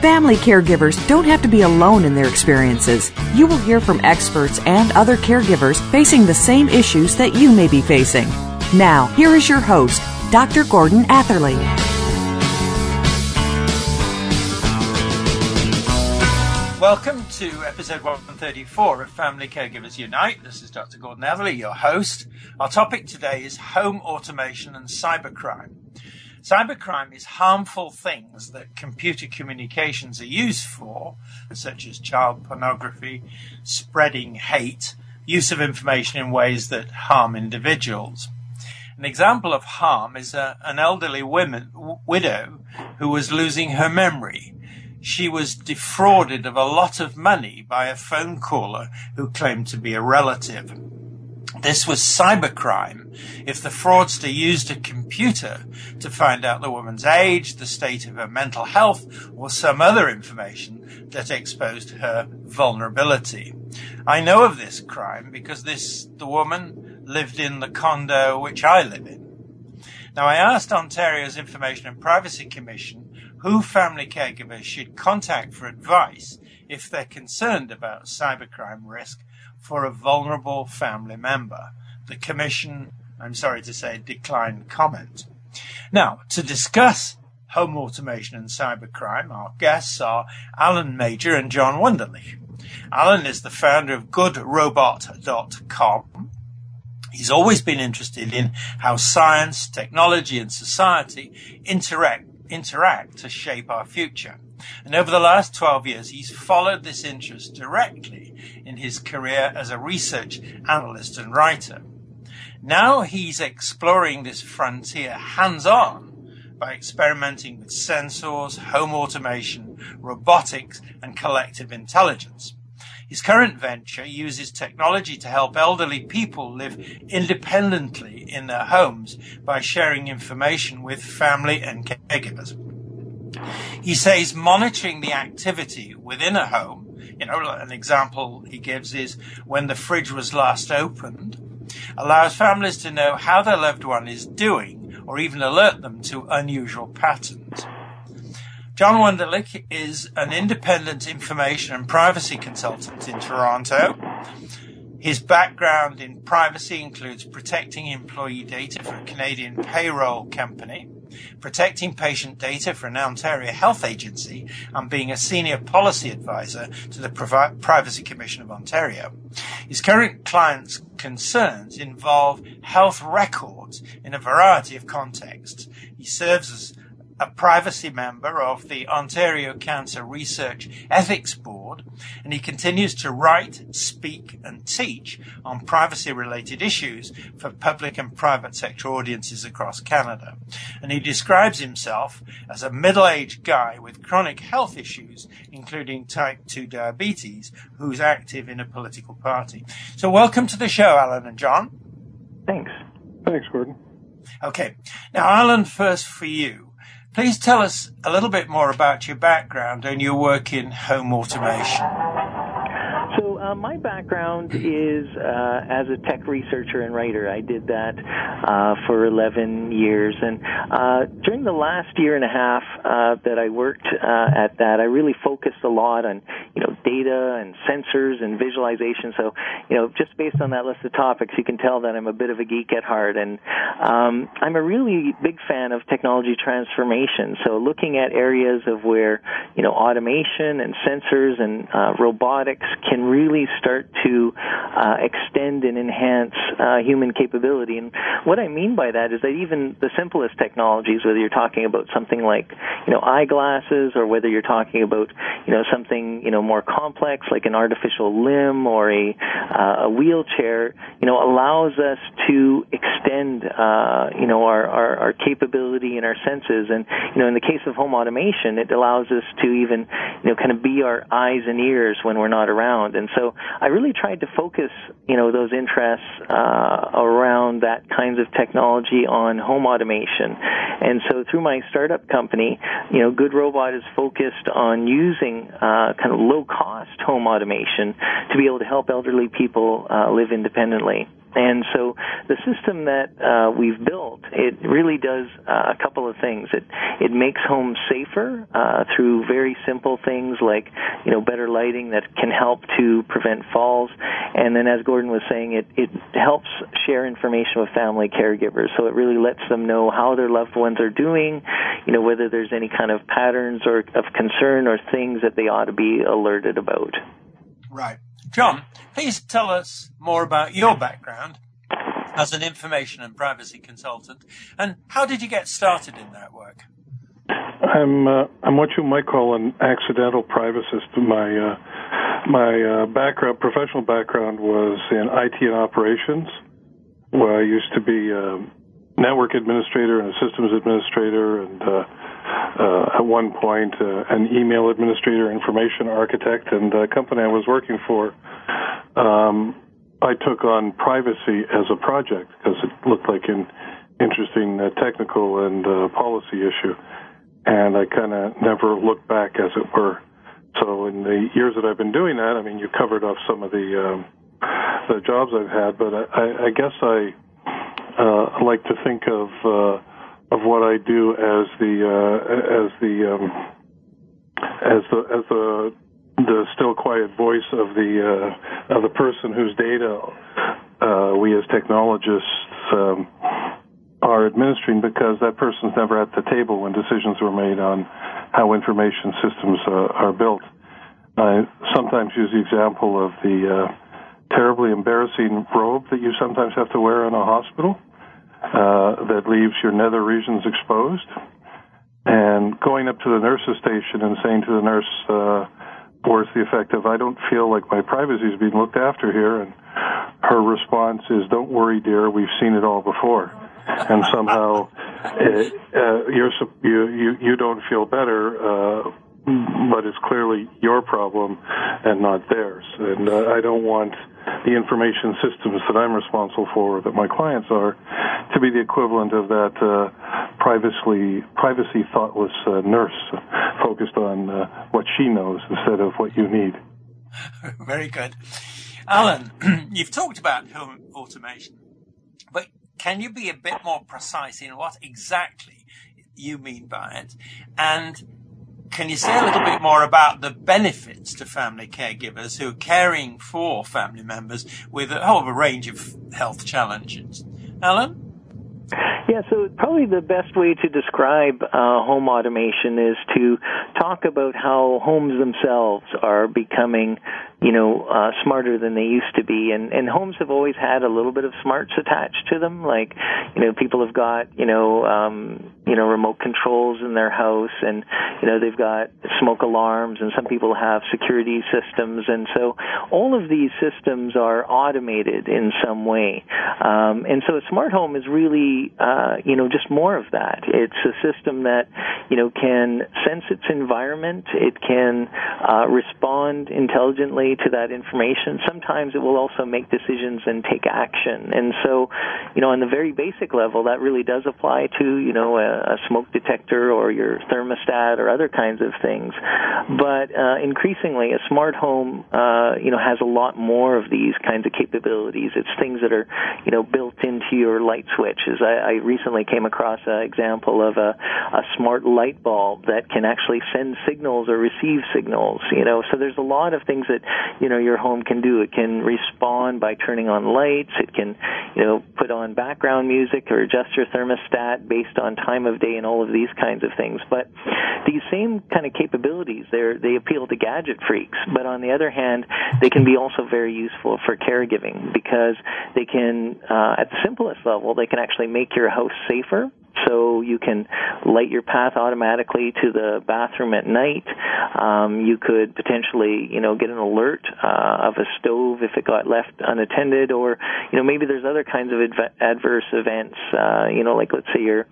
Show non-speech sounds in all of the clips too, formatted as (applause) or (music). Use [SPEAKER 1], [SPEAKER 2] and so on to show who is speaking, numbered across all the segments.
[SPEAKER 1] Family caregivers don't have to be alone in their experiences. You will hear from experts and other caregivers facing the same issues that you may be facing. Now, here is your host, Dr. Gordon Atherley.
[SPEAKER 2] Welcome to episode 134 of Family Caregivers Unite. This is Dr. Gordon Atherley, your host. Our topic today is home automation and cybercrime. Cybercrime is harmful things that computer communications are used for, such as child pornography, spreading hate, use of information in ways that harm individuals. An example of harm is a, an elderly women, w- widow who was losing her memory. She was defrauded of a lot of money by a phone caller who claimed to be a relative. This was cybercrime if the fraudster used a computer to find out the woman's age, the state of her mental health, or some other information that exposed her vulnerability. I know of this crime because this, the woman lived in the condo which I live in. Now I asked Ontario's Information and Privacy Commission who family caregivers should contact for advice if they're concerned about cybercrime risk for a vulnerable family member. The Commission, I'm sorry to say, declined comment. Now, to discuss home automation and cybercrime, our guests are Alan Majer and John Wunderlich. Alan is the founder of GoodRobot.com. He's always been interested in how science, technology, and society interact interact to shape our future. And over the last 12 years, he's followed this interest directly in his career as a research analyst and writer. Now he's exploring this frontier hands on by experimenting with sensors, home automation, robotics, and collective intelligence. His current venture uses technology to help elderly people live independently in their homes by sharing information with family and caregivers. He says monitoring the activity within a home, you know, an example he gives is when the fridge was last opened, allows families to know how their loved one is doing or even alert them to unusual patterns. John Wunderlich is an independent information and privacy consultant in Toronto. His background in privacy includes protecting employee data for a Canadian payroll company, protecting patient data for an Ontario health agency, and being a senior policy advisor to the Privacy Commission of Ontario. His current clients' concerns involve health records in a variety of contexts. He serves as a privacy member of the Ontario Cancer Research Ethics Board, and he continues to write, speak, and teach on privacy related issues for public and private sector audiences across Canada. And he describes himself as a middle aged guy with chronic health issues, including type 2 diabetes, who's active in a political party. So, welcome to the show, Alan and John.
[SPEAKER 3] Thanks.
[SPEAKER 4] Thanks, Gordon.
[SPEAKER 2] Okay. Now, Alan, first for you. Please tell us a little bit more about your background and your work in home automation.
[SPEAKER 3] Uh, my background is uh, as a tech researcher and writer. I did that uh, for 11 years, and uh, during the last year and a half uh, that I worked uh, at that, I really focused a lot on, you know, data and sensors and visualization. So, you know, just based on that list of topics, you can tell that I'm a bit of a geek at heart, and um, I'm a really big fan of technology transformation. So, looking at areas of where you know automation and sensors and robotics can really start to uh, extend and enhance uh, human capability. And what I mean by that is that even the simplest technologies, whether you're talking about something like you know eyeglasses or whether you're talking about you know something you know more complex like an artificial limb or a uh, a wheelchair, you know allows us to extend uh, you know our, our our capability and our senses. And you know in the case of home automation, it allows us to even you know kind of be our eyes and ears when we're not around. And so I really tried to focus you know those interests uh, around that kinds of technology on home automation. And so through my startup company, you know, Good Robot is focused on using uh, kind of low cost home automation to be able to help elderly people uh, live independently. And so the system that uh, we've built, it really does uh, a couple of things. It it makes homes safer uh, through very simple things like you know better lighting that can help to prevent falls, and then as Gordon was saying, it it helps share information with family caregivers. So it really lets them know how their loved ones are doing, you know whether there's any kind of patterns or of concern or things that they ought to be alerted about.
[SPEAKER 2] Right. John, please tell us more about your background as an information and privacy consultant, and how did you get started in that work?
[SPEAKER 4] I'm uh, I'm what you might call an accidental privacist. My uh, my uh, background, professional background, was in IT and operations, where I used to be a network administrator and a systems administrator, and uh, uh, at one point uh, an email administrator, information architect, and the company I was working for, um, I took on privacy as a project because it looked like an interesting uh, technical and uh, policy issue, and I kind of never looked back, as it were. So in the years that I've been doing that, I mean, you covered off some of the um, the jobs I've had, but I, I guess I uh, like to think of uh, of what I do as the uh, as the um, as the as the the still quiet voice of the uh, of the person whose data uh, we as technologists um, are administering because that person's never at the table when decisions were made on how information systems uh, are built. I sometimes use the example of the terribly embarrassing robe that you sometimes have to wear in a hospital uh, that leaves your nether regions exposed. And going up to the nurse's station and saying to the nurse, uh, words the effect of, I don't feel like my privacy is being looked after here. And her response is, don't worry, dear, we've seen it all before. And somehow (laughs) uh, uh, you're, you, you, you don't feel better, uh, but it's clearly your problem and not theirs. And uh, I don't want the information systems that I'm responsible for, that my clients are, to be the equivalent of that uh, privacy, privacy thoughtless uh, nurse focused on uh, what she knows instead of what you need. (laughs)
[SPEAKER 2] Very good. Alan, (clears throat) you've talked about automation, but can you be a bit more precise in what exactly you mean by it? And can you say a little bit more about the benefits to family caregivers who are caring for family members with a whole range of health challenges? Alan?
[SPEAKER 3] Yeah, so probably the best way to describe uh, home automation is to talk about how homes themselves are becoming you know, uh, smarter than they used to be. And, and homes have always had a little bit of smarts attached to them. Like, you know, people have got, you know, um, you know, remote controls in their house and, you know, they've got smoke alarms and some people have security systems. And so all of these systems are automated in some way. Um, and so a smart home is really, uh, you know, just more of that. It's a system that, you know, can sense its environment. It can, uh, respond intelligently to that information, sometimes it will also make decisions and take action. And so, you know, on the very basic level, that really does apply to, you know, a, a smoke detector or your thermostat or other kinds of things. But uh, increasingly, a smart home, uh, you know, has a lot more of these kinds of capabilities. It's things that are, you know, built into your light switches. I, I recently came across an example of a, a smart light bulb that can actually send signals or receive signals. You know, so there's a lot of things that you know your home can do. It can respond by turning on lights. It can you know put on background music or adjust your thermostat based on time of day and all of these kinds of things. But these same kind of capabilities, they they appeal to gadget freaks. But on the other hand, they can be also very useful for caregiving because they can, uh, at the simplest level, they can actually make your house safer so you can light your path automatically to the bathroom at night. Um, you could potentially, you know, get an alert uh, of a stove if it got left unattended, or you know, maybe there's other kinds of adv- adverse events. Uh, you know, like let's say you're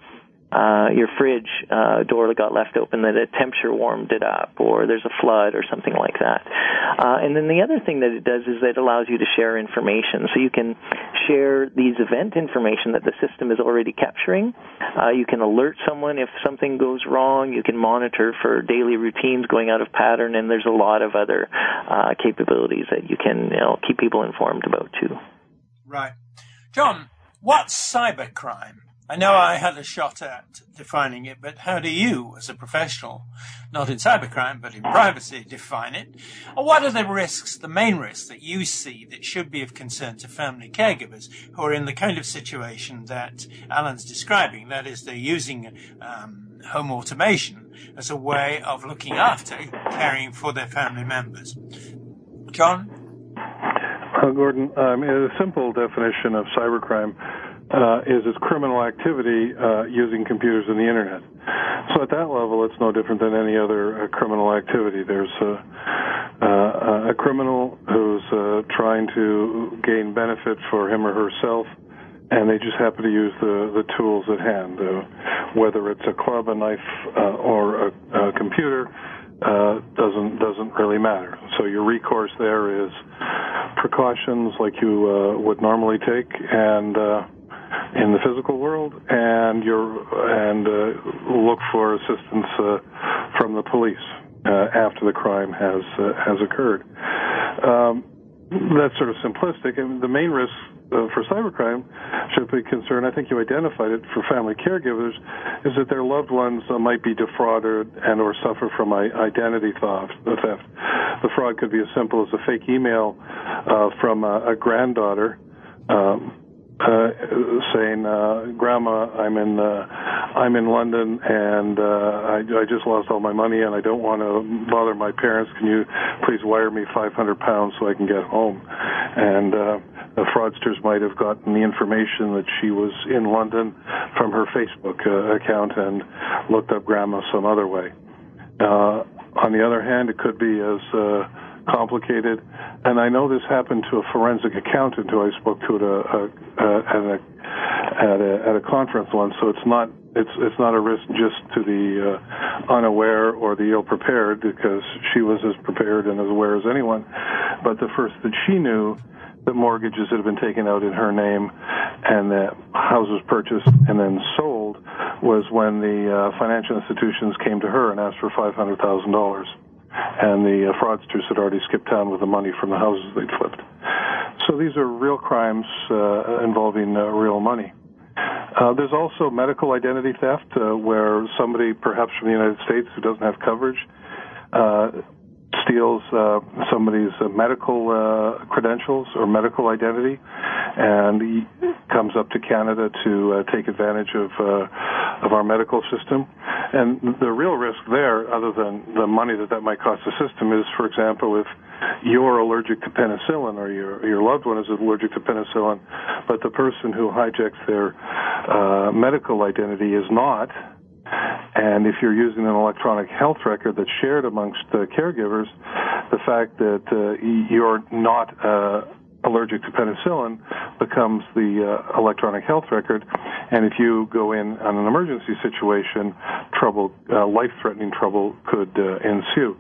[SPEAKER 3] uh, your fridge uh, door got left open, that a temperature warmed it up, or there's a flood or something like that. Uh, and then the other thing that it does is it allows you to share information. So you can share these event information that the system is already capturing. Uh, you can alert someone if something goes wrong. You can monitor for daily routines going out of pattern, and there's a lot of other uh, capabilities that you can you know, keep people informed about too.
[SPEAKER 2] Right. John, what's cybercrime? I know I had a shot at defining it, but how do you, as a professional, not in cybercrime, but in privacy, define it? Or what are the risks, the main risks that you see that should be of concern to family caregivers who are in the kind of situation that Alan's describing? That is, they're using um, home automation as a way of looking after, caring for their family members. John?
[SPEAKER 4] Uh, Gordon, um, a simple definition of cybercrime is its criminal activity uh, using computers and the internet. So at that level, it's no different than any other uh, criminal activity. There's a, uh, a criminal who's uh, trying to gain benefit for him or herself, and they just happen to use the, the tools at hand, uh, whether it's a club, a knife, or a, computer. Uh, doesn't doesn't really matter. So your recourse there is precautions like you uh, would normally take, and uh, in the physical world, and and uh, look for assistance uh, from the police uh, after the crime has uh, has occurred. Um, that's sort of simplistic. And the main risk uh, for cybercrime should be concerned. I think you identified it for family caregivers, is that their loved ones uh, might be defrauded and or suffer from identity theft. The fraud could be as simple as a fake email from a, a granddaughter. Um, uh, saying, uh, "Grandma, I'm in uh, I'm in London and uh, I, I just lost all my money and I don't want to bother my parents. Can you please wire me 500 pounds so I can get home?" And uh, the fraudsters might have gotten the information that she was in London from her Facebook uh, account and looked up Grandma some other way. Uh, on the other hand, it could be as uh, complicated. And I know this happened to a forensic accountant who I spoke to at a, a, at, a at a at a conference once. So it's not it's it's not a risk just to the uh, unaware or the ill prepared because she was as prepared and as aware as anyone. But the first that she knew that mortgages that had been taken out in her name and that houses purchased and then sold was when the uh, financial institutions came to her and asked for five hundred thousand dollars and the uh, fraudsters had already skipped town with the money from the houses they'd flipped. So these are real crimes uh, involving uh, real money. Uh, there's also medical identity theft, uh, where somebody, perhaps from the United States, who doesn't have coverage, uh, steals uh, somebody's uh, medical uh, credentials or medical identity, and he comes up to Canada to uh, take advantage of uh, of our medical system. And the real risk there, other than the money that that might cost the system, is, for example, if you're allergic to penicillin or your your loved one is allergic to penicillin, but the person who hijacks their uh, medical identity is not and if you're using an electronic health record that's shared amongst uh, caregivers, the fact that uh, you're not uh, allergic to penicillin becomes the uh, electronic health record. And if you go in on an emergency situation, trouble, uh, life-threatening trouble could uh, ensue.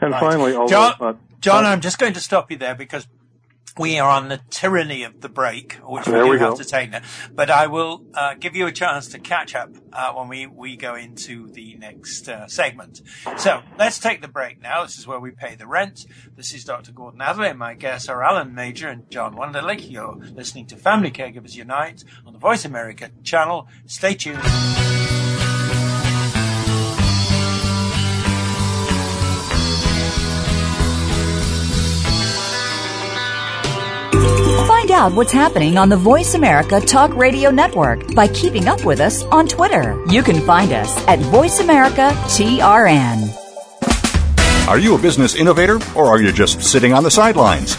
[SPEAKER 4] And
[SPEAKER 2] right.
[SPEAKER 4] finally, although
[SPEAKER 2] John,
[SPEAKER 4] not
[SPEAKER 2] John, I'm just going to stop you there because we are on the tyranny of the break, which
[SPEAKER 4] There
[SPEAKER 2] we
[SPEAKER 4] we
[SPEAKER 2] do have
[SPEAKER 4] go.
[SPEAKER 2] to take now. But I will uh, give you a chance to catch up uh, when we, we go into the next uh, segment. So let's take the break now. This is where we pay the rent. This is Dr. Gordon Atherley. My guests are Alan Majer and John Wunderlich. You're listening to Family Caregivers Unite on the Voice America channel. Stay tuned.
[SPEAKER 5] Out what's happening on the Voice America Talk Radio Network by keeping up with us on Twitter. You can find us at Voice America TRN.
[SPEAKER 6] Are you a business innovator or are you just sitting on the sidelines?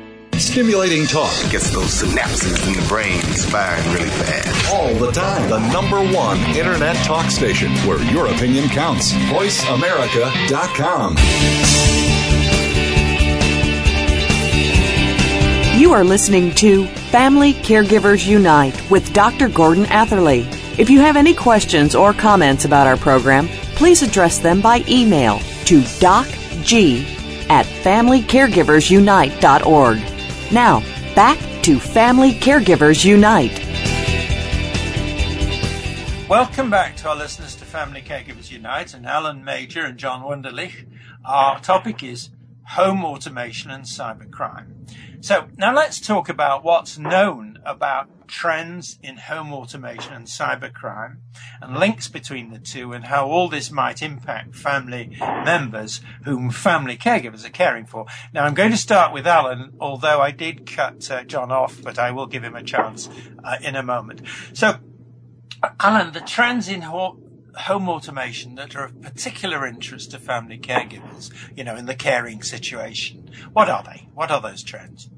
[SPEAKER 6] Stimulating talk
[SPEAKER 7] Gets those synapses in the brain firing really fast.
[SPEAKER 6] all the time. The number one internet talk station where your opinion counts. VoiceAmerica.com.
[SPEAKER 1] You are listening to Family Caregivers Unite with Dr. Gordon Atherley. If you have any questions or comments about our program, please address them by email to docg at familycaregiversunite.org. Now, back to Family Caregivers Unite.
[SPEAKER 2] Welcome back to our listeners to Family Caregivers Unite and Alan Majer and John Wunderlich. Our topic is home automation and cybercrime. So now let's talk about what's known about trends in home automation and cybercrime and links between the two and how all this might impact family members whom family caregivers are caring for. Now I'm going to start with Alan, although I did cut uh, John off, but I will give him a chance uh, in a moment. So Alan, the trends in ho- home automation that are of particular interest to family caregivers, you know, in the caring situation, what are they? What are those trends?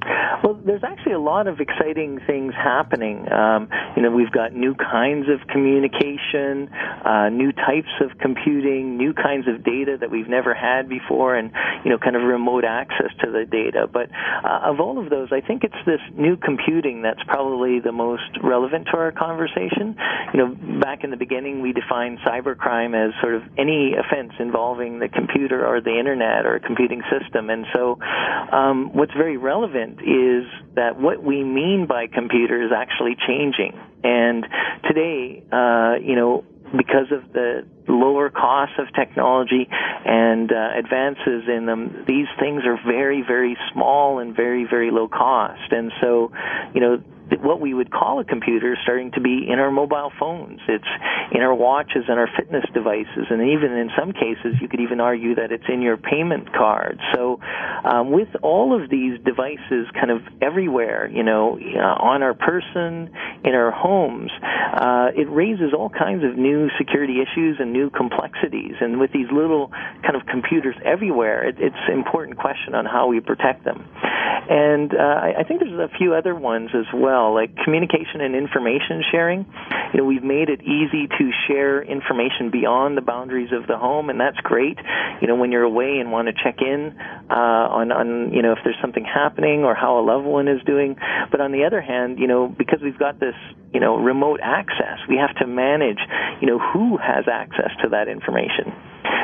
[SPEAKER 3] Well, there's actually a lot of exciting things happening. Um, you know, we've got new kinds of communication, uh, new types of computing, new kinds of data that we've never had before, and you know, kind of remote access to the data. But uh, of all of those, I think it's this new computing that's probably the most relevant to our conversation. You know, back in the beginning, we defined cybercrime as sort of any offense involving the computer or the internet or a computing system, and so um, what's very relevant is that what we mean by computer is actually changing. And today, uh, you know, because of the lower costs of technology and uh, advances in them, these things are very, very small and very, very low cost. And so, you know, what we would call a computer is starting to be in our mobile phones. It's in our watches and our fitness devices, and even in some cases, you could even argue that it's in your payment card. So, um, with all of these devices kind of everywhere, you know, uh, on our person, in our homes, uh, it raises all kinds of new security issues and new complexities. And with these little kind of computers everywhere, it, it's an important question on how we protect them. And uh, I, I think there's a few other ones as well, like communication and information sharing. You know, we've made it easy to share information beyond the boundaries of the home, and that's great. You know, when you're away and want to check in uh, on, on, you know, if there's something happening or how a loved one is doing. But on the other hand, you know, because we've got this, you know, remote access, we have to manage, you know, who has access to that information.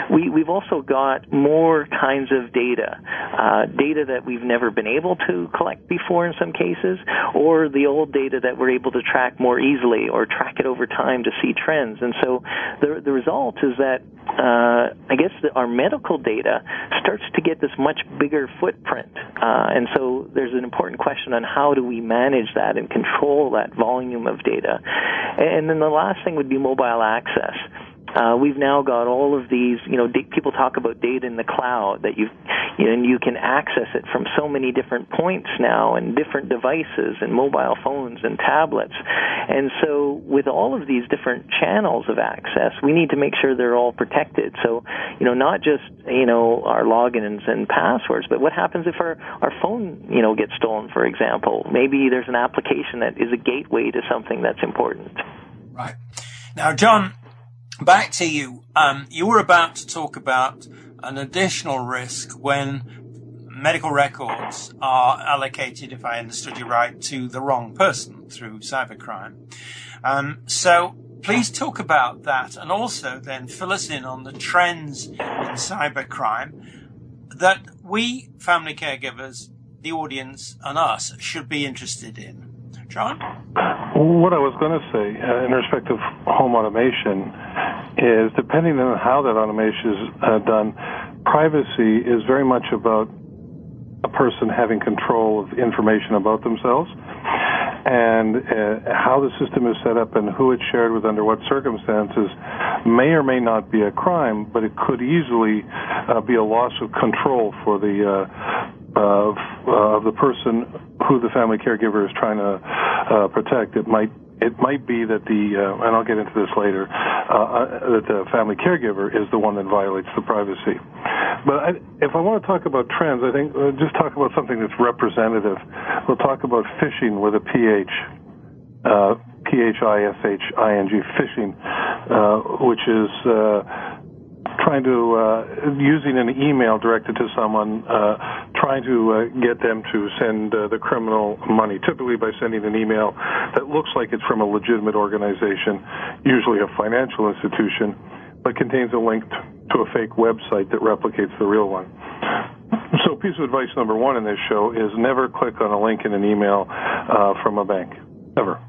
[SPEAKER 3] We, we've also got more kinds of data, uh, data that we've never been able to collect before in some cases, or the old data that we're able to track more easily or track it over time to see trends. And so the, the result is that uh, I guess that our medical data starts to get this much bigger footprint. Uh, and so there's an important question on how do we manage that and control that volume of data. And then the last thing would be mobile access. Uh, we've now got all of these, you know, d- people talk about data in the cloud that you, and you can access it from so many different points now and different devices and mobile phones and tablets. And so with all of these different channels of access, we need to make sure they're all protected. So, you know, not just, you know, our logins and passwords, but what happens if our, our phone, you know, gets stolen, for example? Maybe there's an application that is a gateway to something that's important.
[SPEAKER 2] Right. Now, John, back to you. Um, you were about to talk about an additional risk when medical records are allocated, if I understood you right, to the wrong person through cybercrime. Um, so please talk about that and also then fill us in on the trends in cybercrime that we family caregivers, the audience and us should be interested in. John?
[SPEAKER 4] What I was going to say uh, in respect of home automation is depending on how that automation is uh, done, privacy is very much about a person having control of information about themselves and uh, how the system is set up and who it's shared with under what circumstances may or may not be a crime, but it could easily uh, be a loss of control for the uh, of, of the person who the family caregiver is trying to uh, protect. It might it might be that the uh, and I'll get into this later uh, uh, that the family caregiver is the one that violates the privacy. But I, if I want to talk about trends, I think uh, just talk about something that's representative. We'll talk about phishing with a PH. Uh, P-H-I-S-H-I-N-G, phishing, uh, which is trying to uh, using an email directed to someone, uh, trying to uh, get them to send uh, the criminal money. Typically, by sending an email that looks like it's from a legitimate organization, usually a financial institution, but contains a link to a fake website that replicates the real one. So, piece of advice number one in this show is never click on a link in an email uh, from a bank. Never.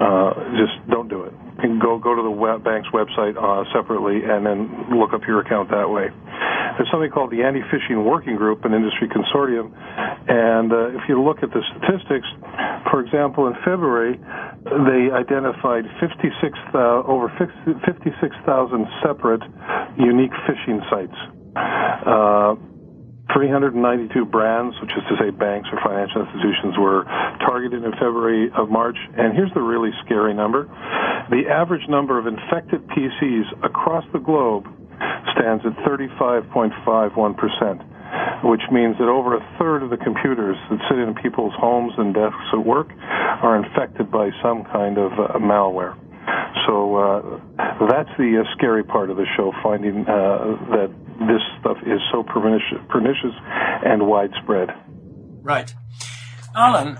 [SPEAKER 4] Uh, just don't do it. And go go to the web, bank's website uh, separately and then look up your account that way. There's something called the Anti-Phishing Working Group, an industry consortium, and uh, if you look at the statistics, for example, in February, they identified 56 uh, over 56,000 separate unique phishing sites. Uh, 392 brands, which is to say banks or financial institutions, were targeted in February of March. And here's the really scary number. The average number of infected PCs across the globe stands at 35.51%, which means that over a third of the computers that sit in people's homes and desks at work are infected by some kind of uh, malware. So uh, that's the uh, scary part of the show, finding uh, that this stuff is so pernicious, pernicious and widespread.
[SPEAKER 2] Right. Alan,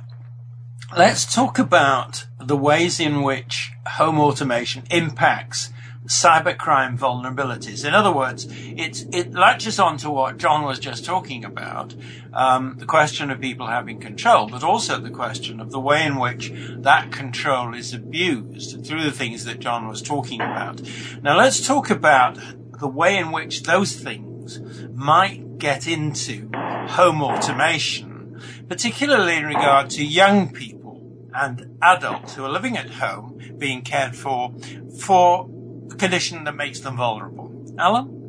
[SPEAKER 2] let's talk about the ways in which home automation impacts cybercrime vulnerabilities. In other words, it, it latches on to what John was just talking about, um, the question of people having control, but also the question of the way in which that control is abused through the things that John was talking about. Now let's talk about the way in which those things might get into home automation, particularly in regard to young people and adults who are living at home being cared for for condition that makes them vulnerable. Alan?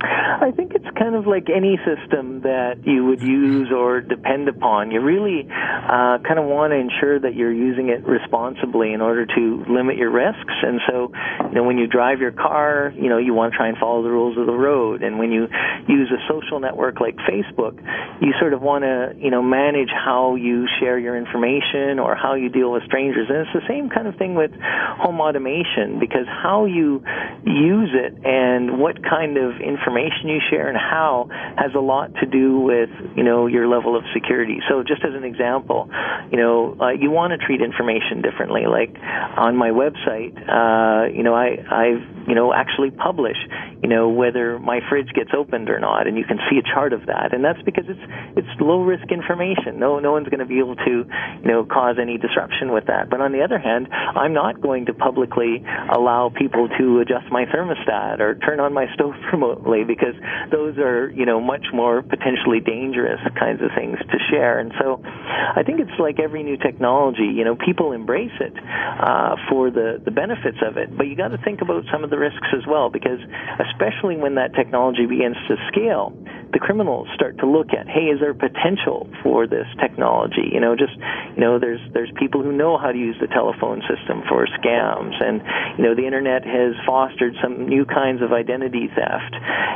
[SPEAKER 3] I think it's kind of like any system that you would use or depend upon. You really uh, kind of want to ensure that you're using it responsibly in order to limit your risks. And so, you know, when you drive your car, you know, you want to try and follow the rules of the road. And when you use a social network like Facebook, you sort of want to, you know, manage how you share your information or how you deal with strangers. And it's the same kind of thing with home automation because how you use it and what kind of information information you share and how has a lot to do with you know your level of security. So just as an example, you know uh, you want to treat information differently. Like on my website, uh, you know I I've you know actually publish you know whether my fridge gets opened or not, and you can see a chart of that, and that's because it's it's low risk information. No no one's going to be able to you know cause any disruption with that. But on the other hand, I'm not going to publicly allow people to adjust my thermostat or turn on my stove (laughs) remotely because those are you know much more potentially dangerous kinds of things to share. And so I think it's like every new technology, you know, people embrace it uh, for the the benefits of it, but you got to think about some of the risks as well because especially when that technology begins to scale, the criminals start to look at, hey, is there potential for this technology? You know, just you know, there's there's people who know how to use the telephone system for scams, and you know, the internet has fostered some new kinds of identity theft,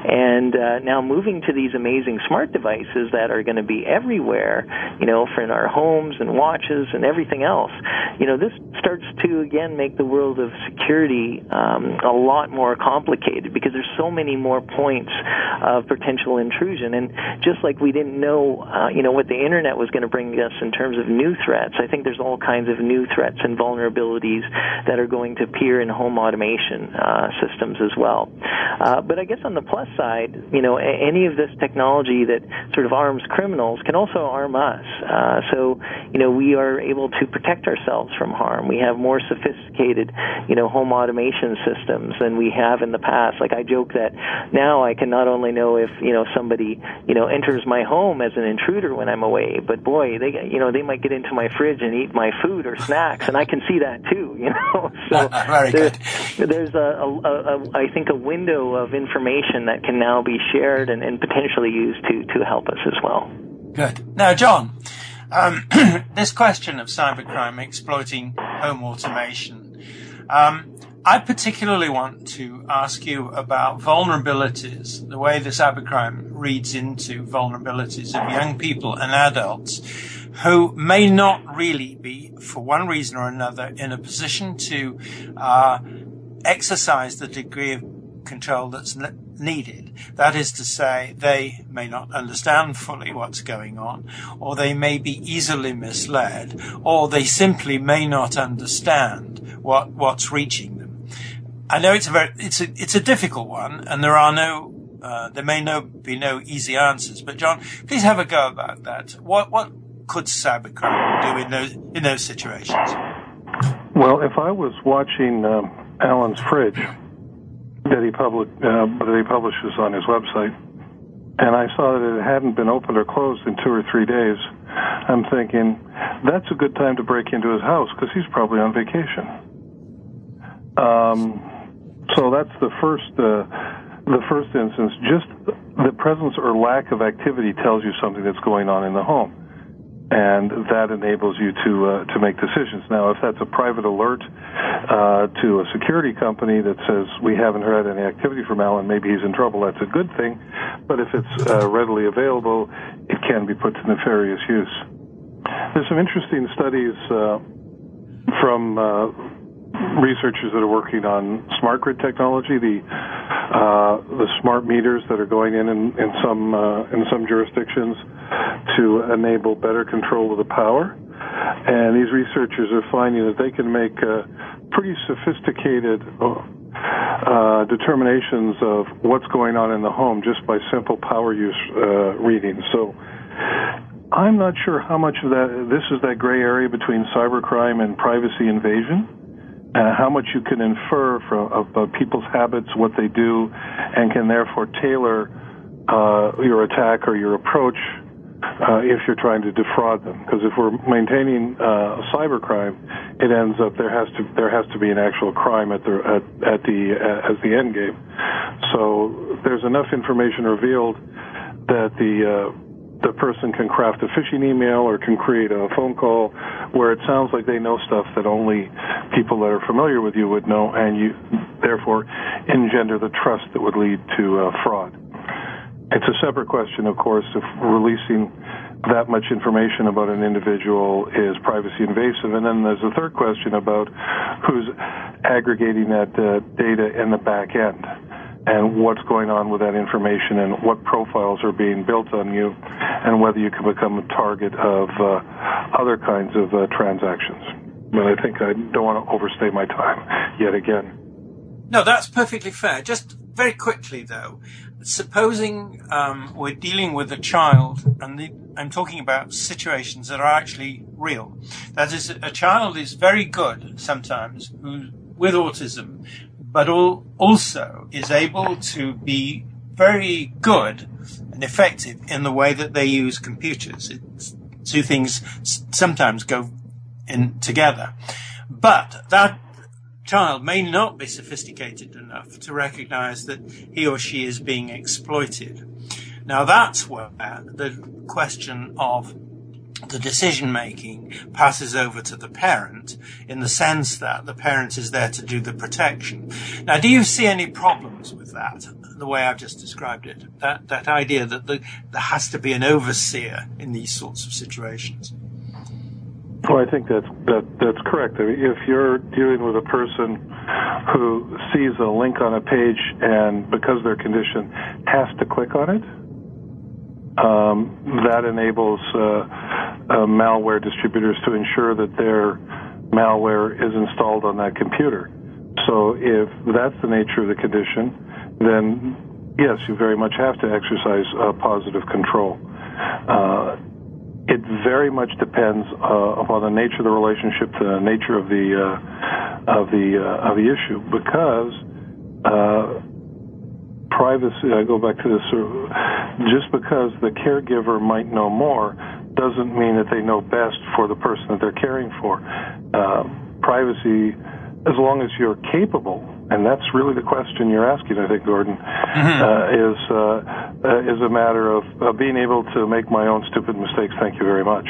[SPEAKER 3] and uh, now moving to these amazing smart devices that are going to be everywhere, you know, for in our homes and watches and everything else. You know, this starts to again make the world of security um, a lot more complicated because there's so many more points of potential intrusion. And just like we didn't know, uh, you know, what the internet was going to bring us in terms of new threats, I think there's all kinds of new threats and vulnerabilities that are going to appear in home automation uh, systems as well. Uh, but I guess on the plus side, you know, any of this technology that sort of arms criminals can also arm us. Uh, so, you know, we are able to protect ourselves from harm. We have more sophisticated, you know, home automation systems than we have in the past. Like I joke that now I can not only know if, you know, somebody, you know, enters my home as an intruder when I'm away, but boy, they, you know, they might get into my fridge and eat my food or snacks, and I can see that too, (laughs) you know.
[SPEAKER 2] So (laughs) Very
[SPEAKER 3] there,
[SPEAKER 2] good.
[SPEAKER 3] there's a, a, a, a, I think, a window of information that can now be shared and, and potentially used to, to help us as well.
[SPEAKER 2] Good. Now, John, um, (clears throat) this question of cybercrime exploiting home automation. Um, I particularly want to ask you about vulnerabilities, the way the cybercrime reads into vulnerabilities of young people and adults who may not really be, for one reason or another, in a position to uh, exercise the degree of control that's needed. That is to say, they may not understand fully what's going on, or they may be easily misled, or they simply may not understand what, what's reaching them. I know it's a very, it's a, it's a difficult one, and there are no, uh, there may no, be no easy answers, but John, please have a go about that. What, what could cybercrime do in those, in those situations?
[SPEAKER 4] Well, if I was watching um, Alan's fridge, that he public uh, that he publishes on his website, and I saw that it hadn't been opened or closed in two or three days. I'm thinking that's a good time to break into his house because he's probably on vacation. Um, so that's the first uh, the first instance. Just the presence or lack of activity tells you something that's going on in the home and that enables you to uh, to make decisions. Now, if that's a private alert uh, to a security company that says we haven't heard any activity from Alan, maybe he's in trouble. That's a good thing. But if it's readily available, it can be put to nefarious use. There's some interesting studies uh, from uh, researchers that are working on smart grid technology, the uh, the smart meters that are going in in, in some uh, in some jurisdictions to enable better control of the power. And these researchers are finding that they can make uh, pretty sophisticated uh, uh, determinations of what's going on in the home just by simple power use uh, readings. So I'm not sure how much of that this is that gray area between cybercrime and privacy invasion uh, how much you can infer from of people's habits, what they do, and can therefore tailor uh, your attack or your approach uh, if you're trying to defraud them. Because if we're maintaining uh, cybercrime, it ends up there has to there has to be an actual crime at the at, at the uh, as the end game. So there's enough information revealed that the uh, the person can craft a phishing email or can create a phone call where it sounds like they know stuff that only people that are familiar with you would know, and you therefore engender the trust that would lead to uh, fraud. It's a separate question, of course, if releasing that much information about an individual is privacy invasive. And then there's a third question about who's aggregating that uh, data in the back end. And what's going on with that information and what profiles are being built on you and whether you can become a target of uh, other kinds of uh, transactions. But I think I don't want to overstay my time yet again.
[SPEAKER 2] No, that's perfectly fair. Just very quickly, though, supposing um, we're dealing with a child, and the, I'm talking about situations that are actually real. That is, a child is very good sometimes who, with autism, but all, also is able to be very good and effective in the way that they use computers. It's, two things sometimes go in together. But that child may not be sophisticated enough to recognize that he or she is being exploited. Now that's where the question of the decision making passes over to the parent in the sense that the parent is there to do the protection. Now, do you see any problems with that? The way I've just described it, that that idea that the, there has to be an overseer in these sorts of situations.
[SPEAKER 4] Well, I think that's that, that's correct. I mean, if you're dealing with a person who sees a link on a page and because their condition has to click on it, um, that enables uh, malware distributors to ensure that their malware is installed on that computer. So if that's the nature of the condition, then yes, you very much have to exercise uh, positive control. Uh, it very much depends uh, upon the nature of the relationship, the nature of the uh, of the uh, of the issue, because uh, privacy. I go back to this. Just because the caregiver might know more doesn't mean that they know best for the person that they're caring for. Uh, privacy, as long as you're capable and that's really the question you're asking, I think, Gordon, mm-hmm. uh, is uh, uh, is a matter of uh, being able to make my own stupid mistakes. Thank you very much.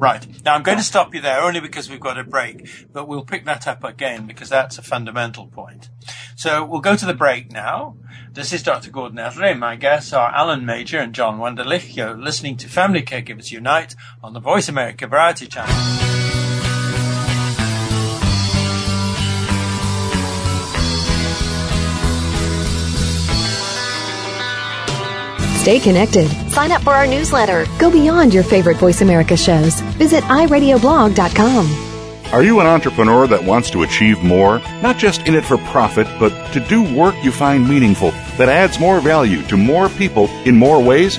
[SPEAKER 2] Right. Now I'm going to stop you there only because we've got a break, but we'll pick that up again because that's a fundamental point. So we'll go to the break now. This is Dr. Gordon Atherley. My guests are Alan Majer and John Wunderlich. You're listening to Family Caregivers Unite on the Voice America Variety Channel.
[SPEAKER 8] Stay connected.
[SPEAKER 9] Sign up for our newsletter.
[SPEAKER 8] Go beyond your favorite Voice America shows. Visit iradioblog.com.
[SPEAKER 6] Are you an entrepreneur that wants to achieve more? Not just in it for profit, but to do work you find meaningful that adds more value to more people in more ways?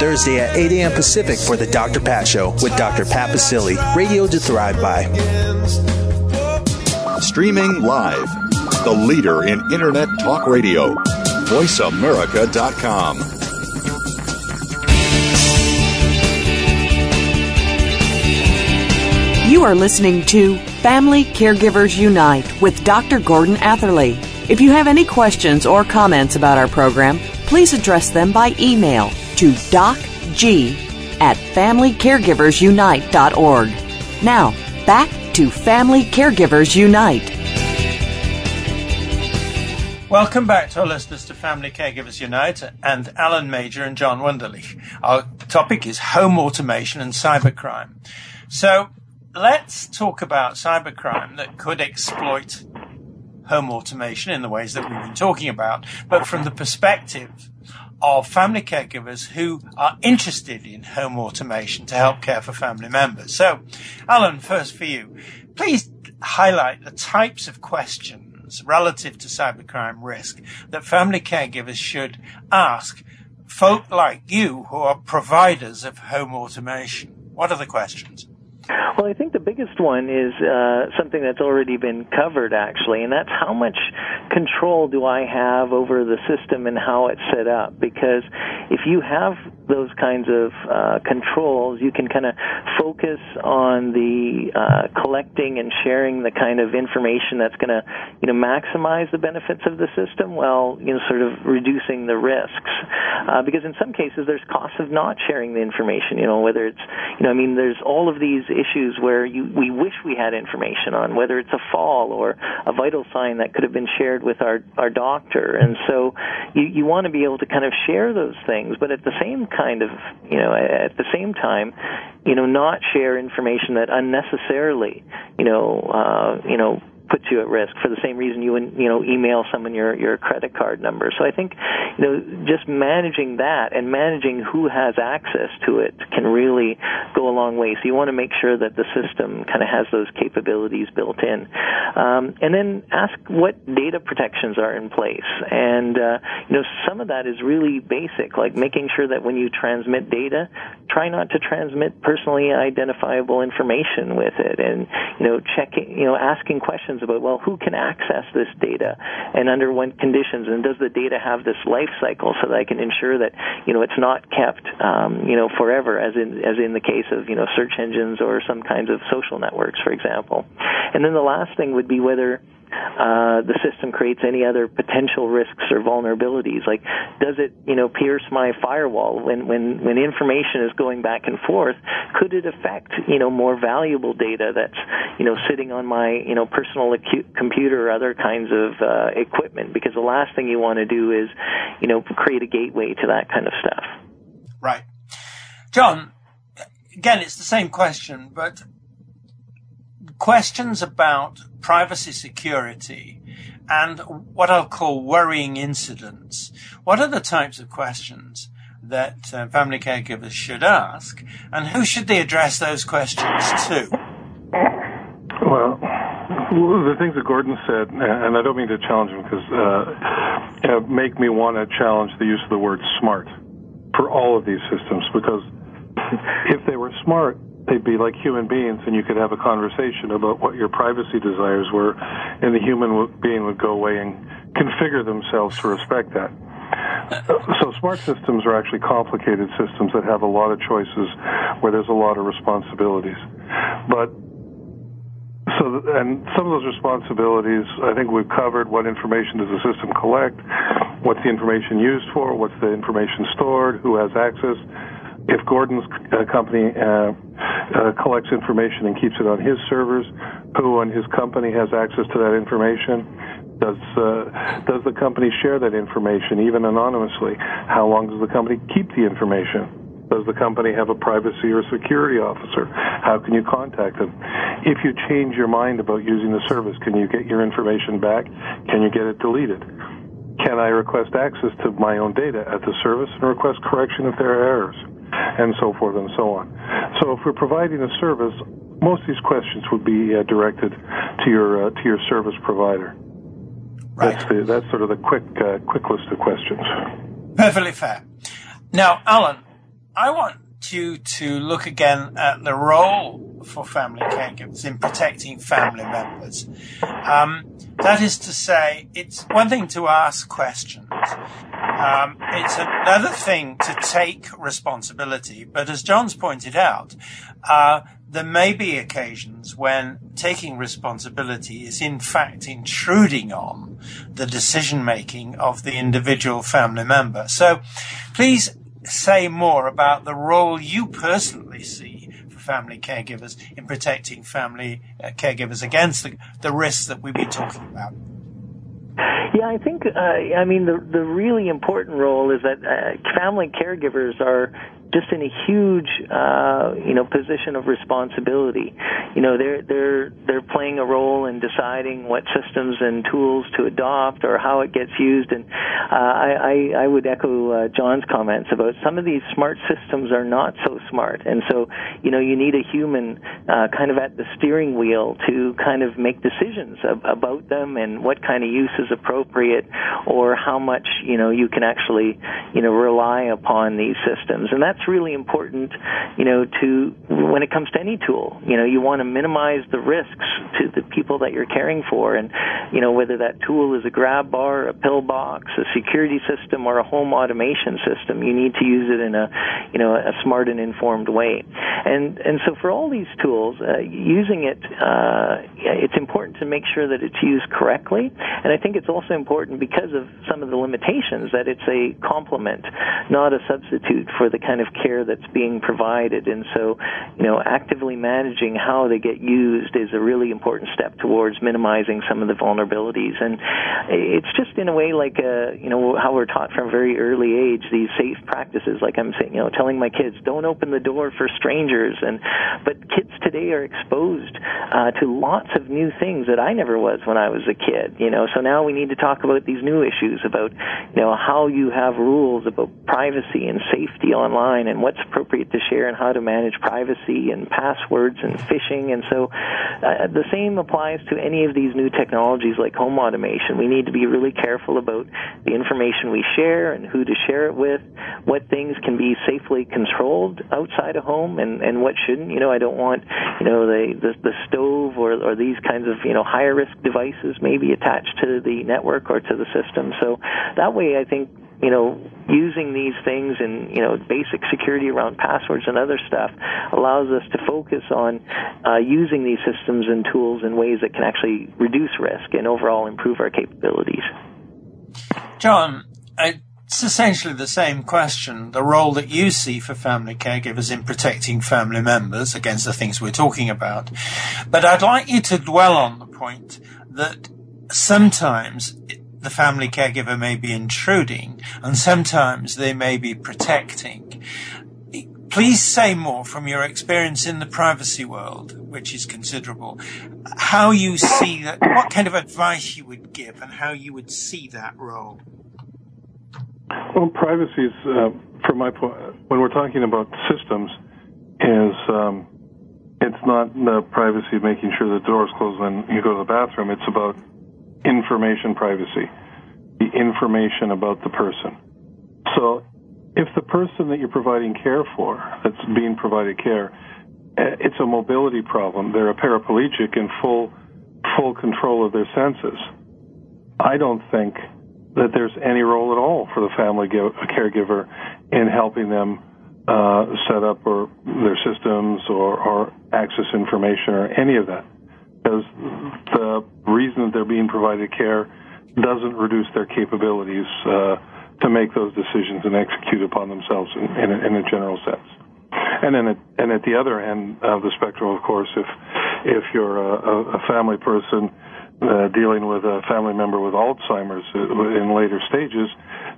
[SPEAKER 10] Thursday at 8 a.m. Pacific for The Dr. Pat Show with Dr. Pat Baccili, radio to thrive by.
[SPEAKER 6] Streaming live, the leader in Internet Talk Radio, VoiceAmerica.com.
[SPEAKER 1] You are listening to Family Caregivers Unite with Dr. Gordon Atherley. If you have any questions or comments about our program, please address them by email to docg at familycaregiversunite.org. Now, back to Family Caregivers Unite.
[SPEAKER 2] Welcome back to our listeners to Family Caregivers Unite and Alan Majer and John Wunderlich. Our topic is home automation and cybercrime. So let's talk about cybercrime that could exploit home automation in the ways that we've been talking about, but from the perspective of family caregivers who are interested in home automation to help care for family members. So, Alan, first for you, please highlight the types of questions relative to cybercrime risk that family caregivers should ask folk like you who are providers of home automation. What are the questions?
[SPEAKER 3] Well, I think the biggest one is uh, something that's already been covered, actually, and that's how much control do I have over the system and how it's set up? Because if you have those kinds of uh, controls, you can kind of focus on the uh, collecting and sharing the kind of information that's going to, you know, maximize the benefits of the system while, you know, sort of reducing the risks. Uh, because in some cases, there's costs of not sharing the information. You know, whether it's, you know, I mean, there's all of these issues where you we wish we had information on, whether it's a fall or a vital sign that could have been shared with our our doctor, and so you you want to be able to kind of share those things, but at the same kind of you know at the same time, you know, not share information that unnecessarily you know uh, you know puts you at risk for the same reason you would you know email someone your your credit card number. So I think you know just managing that and managing who has access to it can really go a long way. So you want to make sure that the system kind of has those capabilities built in, um, and then ask what data protections are in place. And uh, you know some of that is really basic, like making sure that when you transmit data, try not to transmit personally identifiable information with it, and you know checking you know asking questions questions about, well, who can access this data and under what conditions, and does the data have this life cycle so that I can ensure that, you know, it's not kept, um, you know, forever, as in, as in the case of, you know, search engines or some kinds of social networks, for example. And then the last thing would be whether, uh, the system creates any other potential risks or vulnerabilities. Like, does it, you know, pierce my firewall when when when information is going back and forth? Could it affect, you know, more valuable data that's, you know, sitting on my, you know, personal acu- computer or other kinds of uh, equipment? Because the last thing you want to do is, you know, create a gateway to that kind of stuff.
[SPEAKER 2] Right, John. Again, it's the same question, but questions about privacy security and what I'll call worrying incidents. What are the types of questions that uh, family caregivers should ask, and who should they address those questions to?
[SPEAKER 4] Well, the things that Gordon said, and I don't mean to challenge him because uh, make me want to challenge the use of the word smart for all of these systems because if they were smart, they'd be like human beings and you could have a conversation about what your privacy desires were and the human being would go away and configure themselves to respect that. So smart systems are actually complicated systems that have a lot of choices where there's a lot of responsibilities. But so, and some of those responsibilities, I think we've covered what information does the system collect, what's the information used for, what's the information stored, who has access, if Gordon's uh, company uh, uh, collects information and keeps it on his servers, who on his company has access to that information? Does uh, does the company share that information even anonymously? How long does the company keep the information? Does the company have a privacy or security officer? How can you contact them? If you change your mind about using the service, can you get your information back? Can you get it deleted? Can I request access to my own data at the service and request correction if there are errors? And so forth and so on. So if we're providing a service, most of these questions would be uh, directed to your uh, to your service provider.
[SPEAKER 2] Right.
[SPEAKER 4] That's the, that's sort of the quick uh, quick list of questions.
[SPEAKER 2] Perfectly fair. Now, Alan, I want you to look again at the role for family caregivers in protecting family members. Um, that is to say, it's one thing to ask questions. Um, it's another thing to take responsibility. But as John's pointed out, uh, there may be occasions when taking responsibility is in fact intruding on the decision making of the individual family member. So please say more about the role you personally see family caregivers in protecting family uh, caregivers against the, the risks that we've been talking about.
[SPEAKER 3] Yeah, I think uh, I mean the the really important role is that uh, family caregivers are just in a huge uh, you know position of responsibility. You know they're they're they're playing a role in deciding what systems and tools to adopt or how it gets used. And uh, I, I I would echo uh, John's comments about some of these smart systems are not so smart, and so you know you need a human uh, kind of at the steering wheel to kind of make decisions ab- about them and what kind of use is appropriate or how much you know you can actually you know rely upon these systems, and that's that's really important, you know, to when it comes to any tool. You know, you want to minimize the risks to the people that you're caring for, and you know whether that tool is a grab bar, a pill box, a security system, or a home automation system. You need to use it in a you know a smart and informed way. And and so for all these tools, uh, using it, uh, it's important to make sure that it's used correctly. And I think it's also important because of some of the limitations that it's a complement, not a substitute for the kind of care that's being provided. And so, you know, actively managing how they get used is a really important step towards minimizing some of the vulnerabilities. And it's just in a way like, uh, you know, how we're taught from a very early age these safe practices. Like I'm saying, you know, telling my kids, don't open the door for strangers. And but kids today are exposed uh, to lots of new things that I never was when I was a kid. You know, so now we need to talk about these new issues about, you know, how you have rules about privacy and safety online and what's appropriate to share and how to manage privacy and passwords and phishing. And so uh, the same applies to any of these new technologies like home automation. We need to be really careful about the information we share and who to share it with, what things can be safely controlled outside a home and, and what shouldn't. You know, I don't want, you know, the, the, the stove or, or these kinds of, you know, higher risk devices maybe attached to the network or to the system. So that way I think you know, using these things and, you know, basic security around passwords and other stuff allows us to focus on uh, using these systems and tools in ways that can actually reduce risk and overall improve our capabilities.
[SPEAKER 2] John, it's essentially the same question. The role that you see for family caregivers in protecting family members against the things we're talking about. But I'd like you to dwell on the point that sometimes the family caregiver may be intruding and sometimes they may be protecting. Please say more from your experience in the privacy world, which is considerable, how you see that, what kind of advice you would give and how you would see that role.
[SPEAKER 4] Well, privacy is, uh, from my point, when we're talking about systems, is um, it's not the privacy of making sure the door is closed when you go to the bathroom. It's about information privacy, the information about the person. So if the person that you're providing care for, that's being provided care, eh, it's a mobility problem. They're a paraplegic in full full control of their senses. I don't think that there's any role at all for the family caregiver in helping them uh, set up or their systems or, or access information or any of that because the reason that they're being provided care doesn't reduce their capabilities uh, to make those decisions and execute upon themselves in, in, a, in a general sense. And then, at, and at the other end of the spectrum, of course, if if you're a, a family person uh, dealing with a family member with Alzheimer's uh, in later stages,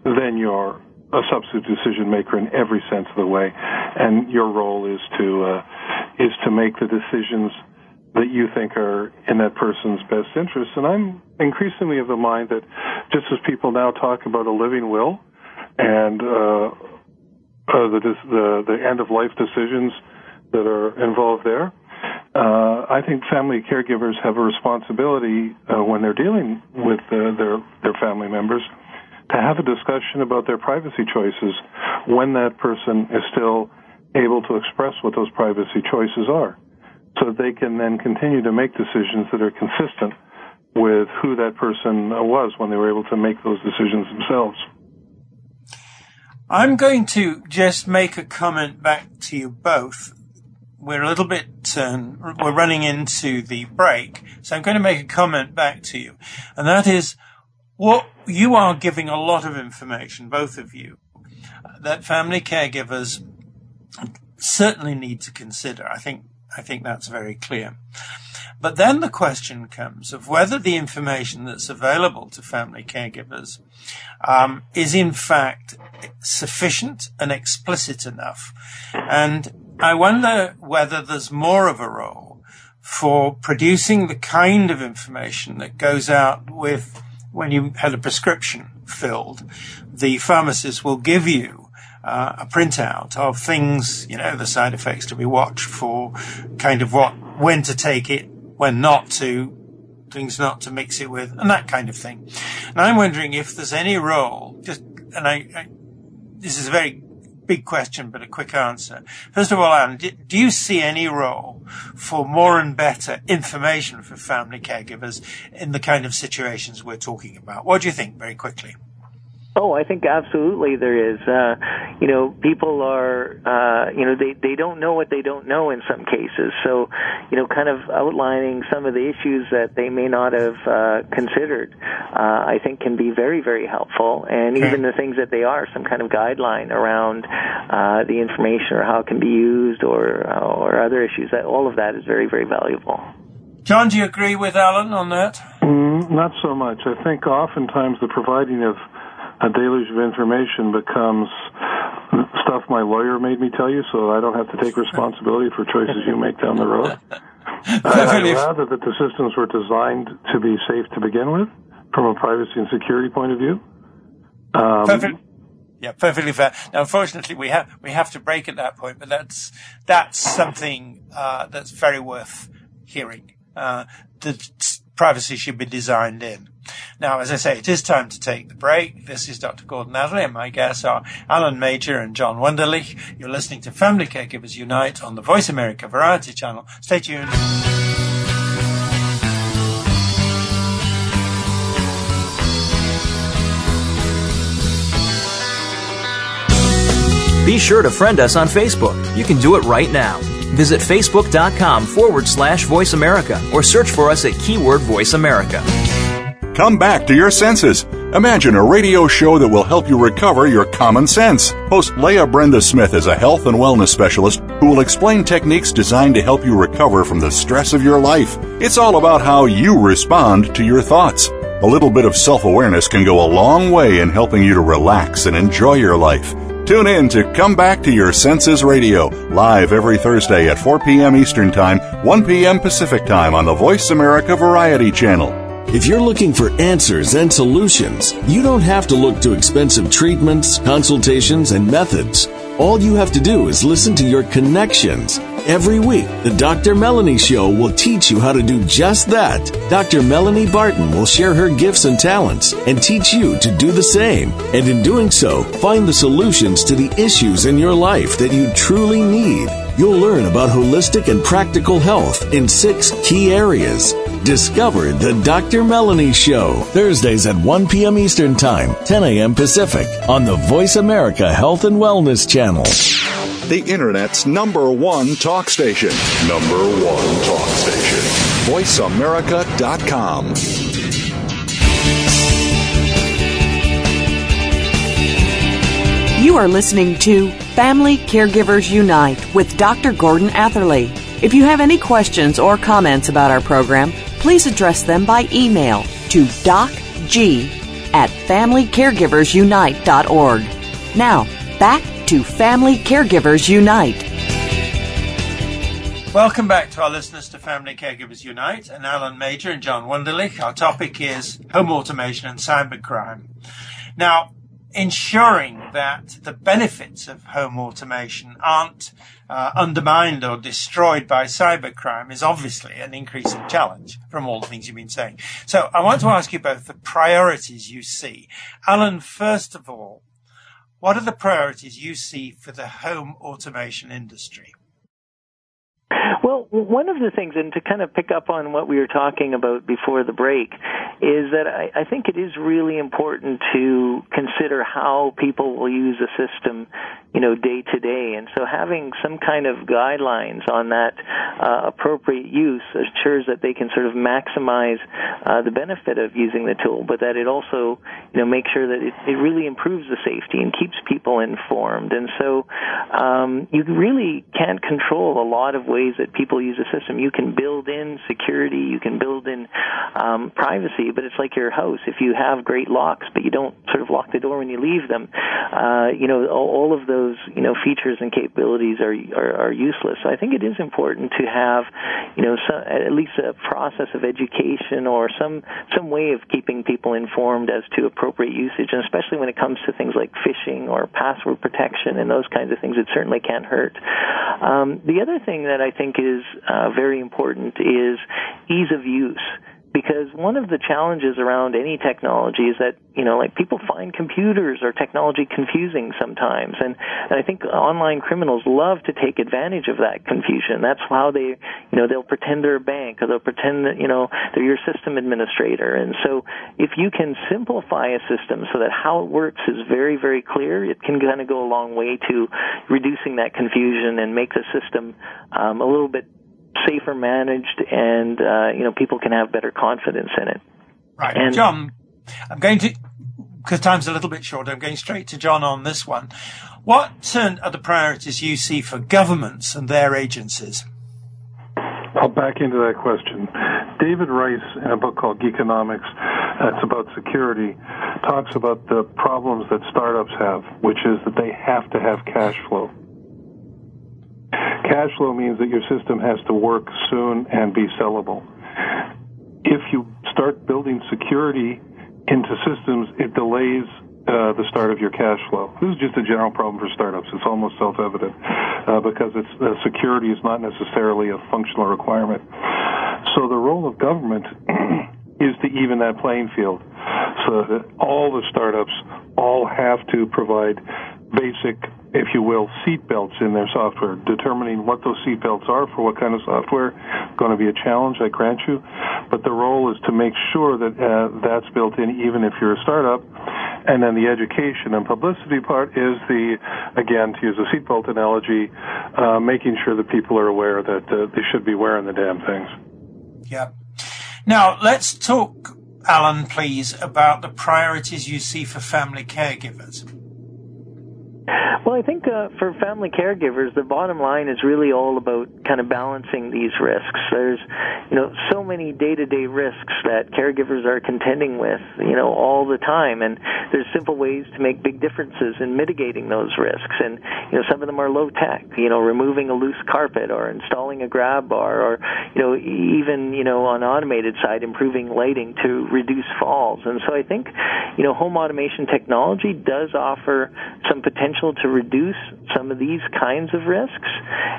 [SPEAKER 4] then you're a substitute decision maker in every sense of the way, and your role is to uh, is to make the decisions that you think are in that person's best interest. And I'm increasingly of the mind that just as people now talk about a living will and uh, uh, the, the, the end of life decisions that are involved there, uh, I think family caregivers have a responsibility uh, when they're dealing with uh, their their family members to have a discussion about their privacy choices when that person is still able to express what those privacy choices are so that they can then continue to make decisions that are consistent with who that person was when they were able to make those decisions themselves.
[SPEAKER 2] I'm going to just make a comment back to you both. We're a little bit, um, we're running into the break, so I'm going to make a comment back to you. And that is, what you are giving a lot of information, both of you, that family caregivers certainly need to consider. I think I think that's very clear. But then the question comes of whether the information that's available to family caregivers um, is in fact sufficient and explicit enough. And I wonder whether there's more of a role for producing the kind of information that goes out with when you had a prescription filled. The pharmacist will give you uh, a printout of things, you know, the side effects to be watched for, kind of what, when to take it, when not to, things not to mix it with, and that kind of thing. And I'm wondering if there's any role, just, and I, I this is a very big question, but a quick answer. First of all, Anne, do you see any role for more and better information for family caregivers in the kind of situations we're talking about? What do you think, very quickly?
[SPEAKER 3] Oh, I think absolutely there is. Uh, you know, people are, uh, you know, they, they don't know what they don't know in some cases. So, you know, kind of outlining some of the issues that they may not have uh, considered, uh, I think can be very, very helpful. And okay. even the things that they are, some kind of guideline around uh, the information or how it can be used or, or other issues, that all of that is very, very valuable.
[SPEAKER 2] John, do you agree with Alan on that?
[SPEAKER 4] Mm, not so much. I think oftentimes the providing of a deluge of information becomes stuff my lawyer made me tell you, so I don't have to take responsibility for choices you make down the road. (laughs) I'd rather that the systems were designed to be safe to begin with, from a privacy and security point of view.
[SPEAKER 2] Um, Perfect. Yeah, perfectly fair. Now, unfortunately, we have we have to break at that point, but that's that's something uh, that's very worth hearing. Uh, the privacy should be designed in. Now, as I say, it is time to take the break. This is Dr. Gordon Atherley, and my guests are Alan Majer and John Wunderlich. You're listening to Family Caregivers Unite on the Voice America Variety Channel. Stay tuned.
[SPEAKER 9] Be sure to friend us on Facebook. You can do it right now. Visit facebook.com forward slash voice America or search for us at keyword voice America.
[SPEAKER 6] Come back to your senses. Imagine a radio show that will help you recover your common sense. Host Leah Brenda Smith is a health and wellness specialist who will explain techniques designed to help you recover from the stress of your life. It's all about how you respond to your thoughts. A little bit of self awareness can go a long way in helping you to relax and enjoy your life. Tune in to Come Back to Your Senses Radio, live every Thursday at 4 p.m. Eastern Time, 1 p.m. Pacific Time on the Voice America Variety Channel.
[SPEAKER 11] If you're looking for answers and solutions, you don't have to look to expensive treatments, consultations, and methods. All you have to do is listen to your connections Every week, the Dr. Melanie Show will teach you how to do just that. Dr. Melanie Barton will share her gifts and talents and teach you to do the same. And in doing so, find the solutions to the issues in your life that you truly need. You'll learn about holistic and practical health in six key areas. Discover the Dr. Melanie Show, Thursdays at 1 p.m. Eastern Time, 10 a.m. Pacific, on the Voice America Health and Wellness Channel
[SPEAKER 6] the Internet's number one talk station. Number one talk station. VoiceAmerica.com.
[SPEAKER 1] You are listening to Family Caregivers Unite with Dr. Gordon Atherley. If you have any questions or comments about our program, please address them by email to docg at familycaregiversunite.org. Now, back to Family Caregivers Unite.
[SPEAKER 2] Welcome back to our listeners to Family Caregivers Unite and Alan Majer and John Wunderlich. Our topic is home automation and cybercrime. Now, ensuring that the benefits of home automation aren't uh, undermined or destroyed by cybercrime is obviously an increasing challenge from all the things you've been saying. So I want to ask you both the priorities you see. Alan, first of all, what are the priorities you see for the home automation industry?
[SPEAKER 3] Well, one of the things, and to kind of pick up on what we were talking about before the break, is that I, I think it is really important to consider how people will use a system, you know, day to day. And so having some kind of guidelines on that uh, appropriate use ensures that they can sort of maximize uh, the benefit of using the tool, but that it also, you know, makes sure that it, it really improves the safety and keeps people informed. And so um, you really can't control a lot of ways that people use a system. You can build in security, you can build in um, privacy, but it's like your house. If you have great locks, but you don't sort of lock the door when you leave them, uh, you know, all, all of those, you know, features and capabilities are, are, are useless. So I think it is important to have, you know, at least a process of education or some some way of keeping people informed as to appropriate usage, and especially when it comes to things like phishing or password protection and those kinds of things, it certainly can't hurt. Um, the other thing that I think is uh, very important is ease of use because one of the challenges around any technology is that you know like people find computers or technology confusing sometimes. And and I think online criminals love to take advantage of that confusion. That's how they you know they'll pretend they're a bank or they'll pretend that you know they're your system administrator. And so if you can simplify a system so that how it works is very very clear it can kind of go a long way to reducing that confusion and make the system um, a little bit safer managed, and uh, you know people can have better confidence in it.
[SPEAKER 2] Right, and, John. I'm going to because time's a little bit short. I'm going straight to John on this one. What are the priorities you see for governments and their agencies?
[SPEAKER 4] I'll back into that question. David Rice, in a book called Geekonomics, that's about security, talks about the problems that startups have, which is that they have to have cash flow. Cash flow means that your system has to work soon and be sellable. If you start building security into systems, it delays uh, the start of your cash flow. This is just a general problem for startups. It's almost self-evident uh, because uh, security is not necessarily a functional requirement. So the role of government (clears throat) is to even that playing field, so that all the startups all have to provide basic if you will, seat belts in their software. Determining what those seat belts are for what kind of software going to be a challenge, I grant you. But the role is to make sure that uh, that's built in even if you're a startup. And then the education and publicity part is the, again, to use a seatbelt analogy, uh, making sure that people are aware that uh, they should be wearing the damn things.
[SPEAKER 2] Yeah. Now, let's talk, Alan, please, about the priorities you see for family caregivers.
[SPEAKER 3] Well, I think uh, for family caregivers, the bottom line is really all about kind of balancing these risks. There's, you know, so many day-to-day risks that caregivers are contending with, you know, all the time, and there's simple ways to make big differences in mitigating those risks. And you know, some of them are low tech, you know, removing a loose carpet or installing a grab bar, or you know, even you know, on automated side, improving lighting to reduce falls. And so I think, you know, home automation technology does offer some potential to reduce some of these kinds of risks,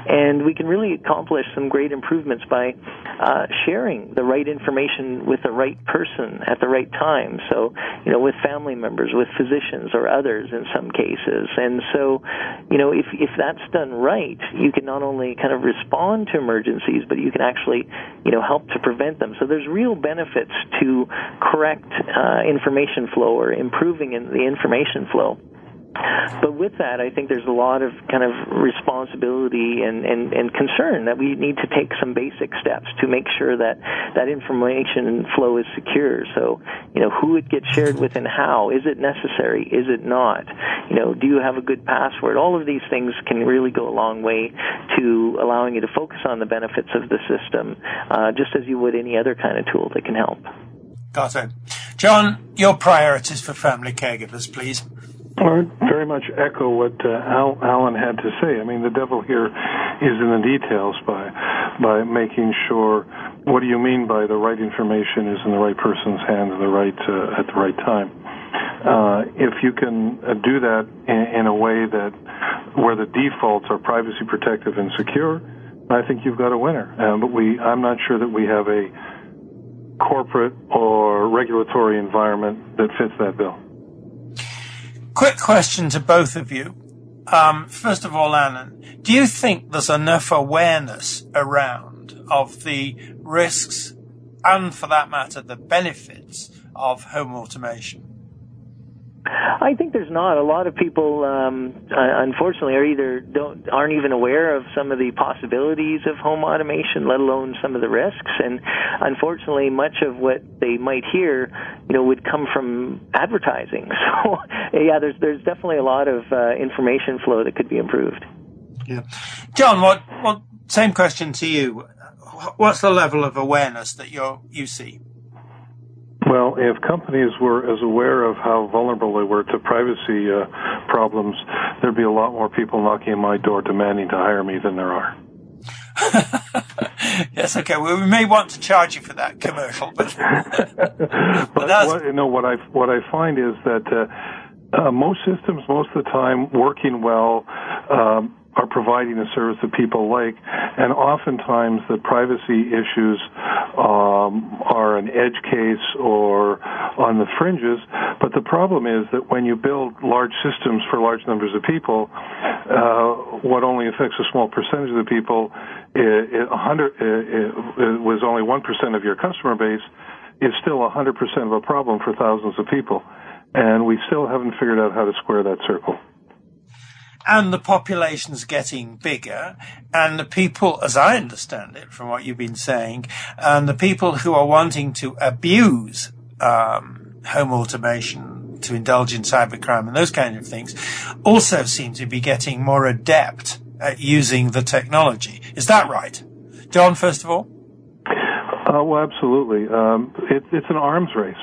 [SPEAKER 3] and we can really accomplish some great improvements by uh, sharing the right information with the right person at the right time. So, you know, with family members, with physicians, or others in some cases. And so, you know, if if that's done right, you can not only kind of respond to emergencies, but you can actually, you know, help to prevent them. So there's real benefits to correct uh, information flow or improving in the information flow. But with that, I think there's a lot of kind of responsibility and, and, and concern that we need to take some basic steps to make sure that that information flow is secure. So, you know, who it gets shared with and how. Is it necessary? Is it not? You know, do you have a good password? All of these things can really go a long way to allowing you to focus on the benefits of the system, uh, just as you would any other kind of tool that can help.
[SPEAKER 2] Got it. John, your priorities for family caregivers, please.
[SPEAKER 4] I very much echo what uh, Al, Alan had to say. I mean, the devil here is in the details by by making sure. What do you mean by the right information is in the right person's hands at the right uh, at the right time? Uh, if you can uh, do that in, in a way that where the defaults are privacy protective and secure, I think you've got a winner. Uh, but we, I'm not sure that we have a corporate or regulatory environment that fits that bill.
[SPEAKER 2] Quick question to both of you. Um, first of all, Annan, do you think there's enough awareness around of the risks and, for that matter, the benefits of home automation?
[SPEAKER 3] I think there's not. A lot of people, um, unfortunately, are either don't aren't even aware of some of the possibilities of home automation, let alone some of the risks. And unfortunately, much of what they might hear, you know, would come from advertising. (laughs) So, yeah, there's there's definitely a lot of uh, information flow that could be improved.
[SPEAKER 2] Yeah, John, what what same question to you? What's the level of awareness that you you see?
[SPEAKER 4] Well, if companies were as aware of how vulnerable they were to privacy uh, problems, there'd be a lot more people knocking on my door demanding to hire me than there are. (laughs)
[SPEAKER 2] yes, okay. Well, we may want to charge you for that commercial, but (laughs)
[SPEAKER 4] but, but what, you know what I what I find is that uh, uh, most systems, most of the time, working well. Um, are providing a service that people like, and oftentimes the privacy issues um, are an edge case or on the fringes. But the problem is that when you build large systems for large numbers of people, uh, what only affects a small percentage of the people, it, it, 100, it, it was only 1% of your customer base, is still 100% of a problem for thousands of people. And we still haven't figured out how to square that circle
[SPEAKER 2] and the population's getting bigger, and the people, as I understand it from what you've been saying, and the people who are wanting to abuse um, home automation to indulge in cybercrime and those kind of things also seem to be getting more adept at using the technology. Is that right? John, first of all?
[SPEAKER 4] Uh, well, absolutely. Um, it, it's an arms race.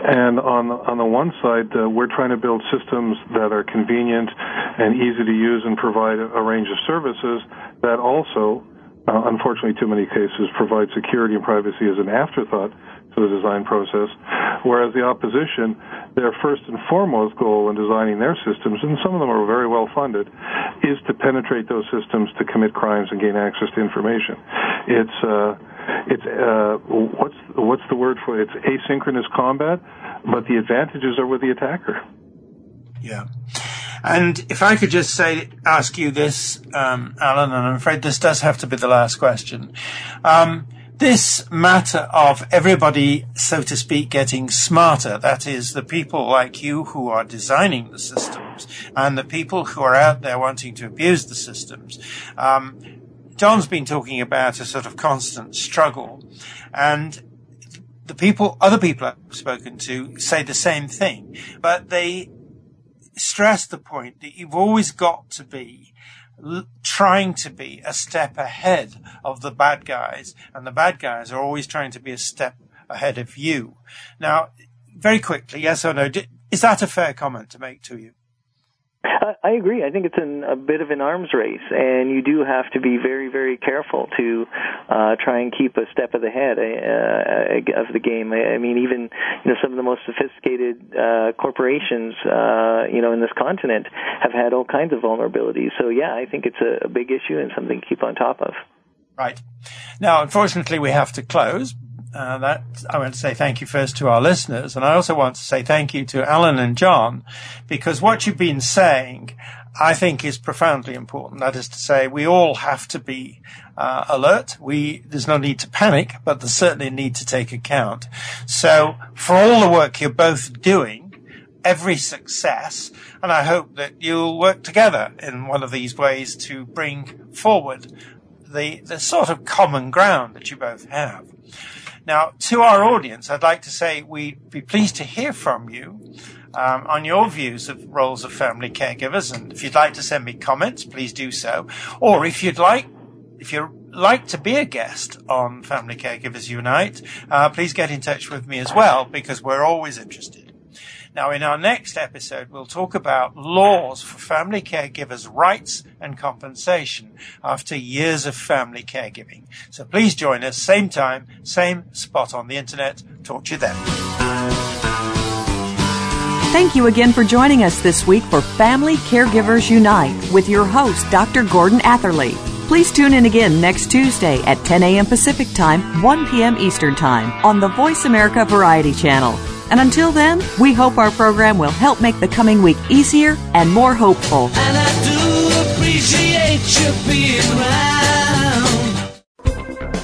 [SPEAKER 4] And on on the one side, uh, we're trying to build systems that are convenient and easy to use and provide a, a range of services that also, uh, unfortunately, too many cases provide security and privacy as an afterthought to the design process. Whereas the opposition, their first and foremost goal in designing their systems, and some of them are very well funded, is to penetrate those systems to commit crimes and gain access to information. It's uh, it's uh, what's what's the word for it? It's asynchronous combat, but the advantages are with the attacker.
[SPEAKER 2] Yeah. And if I could just say, ask you this, um, Alan, and I'm afraid this does have to be the last question. Um, this matter of everybody, so to speak, getting smarter, that is, the people like you who are designing the systems and the people who are out there wanting to abuse the systems, um, John's been talking about a sort of constant struggle, and the people, other people I've spoken to say the same thing, but they stress the point that you've always got to be trying to be a step ahead of the bad guys, and the bad guys are always trying to be a step ahead of you. Now, very quickly, yes or no, is that a fair comment to make to you?
[SPEAKER 3] I agree. I think it's an, a bit of an arms race, and you do have to be very, very careful to uh, try and keep a step of the head uh, of the game. I, I mean, even you know some of the most sophisticated uh, corporations, uh, you know, in this continent have had all kinds of vulnerabilities. So yeah, I think it's a, a big issue and something to keep on top of.
[SPEAKER 2] Right. Now, unfortunately, we have to close, uh, that I want to say thank you first to our listeners, and I also want to say thank you to Alan and John, because what you've been saying, I think, is profoundly important. That is to say, we all have to be uh, alert. We there's no need to panic, but there's certainly a need to take account. So, for all the work you're both doing, every success, and I hope that you'll work together in one of these ways to bring forward the the sort of common ground that you both have. Now, to our audience, I'd like to say we'd be pleased to hear from you um, on your views of roles of family caregivers. And if you'd like to send me comments, please do so. Or if you'd like, if you'd like to be a guest on Family Caregivers Unite, uh, please get in touch with me as well because we're always interested. Now, in our next episode, we'll talk about laws for family caregivers' rights and compensation after years of family caregiving. So please join us, same time, same spot on the internet. Talk to you then.
[SPEAKER 1] Thank you again for joining us this week for Family Caregivers Unite with your host, Dr. Gordon Atherley. Please tune in again next Tuesday at 10 a.m. Pacific Time, 1 p.m. Eastern Time on the Voice America Variety Channel. And until then, we hope our program will help make the coming week easier and more hopeful.
[SPEAKER 12] And I do appreciate you being
[SPEAKER 5] around.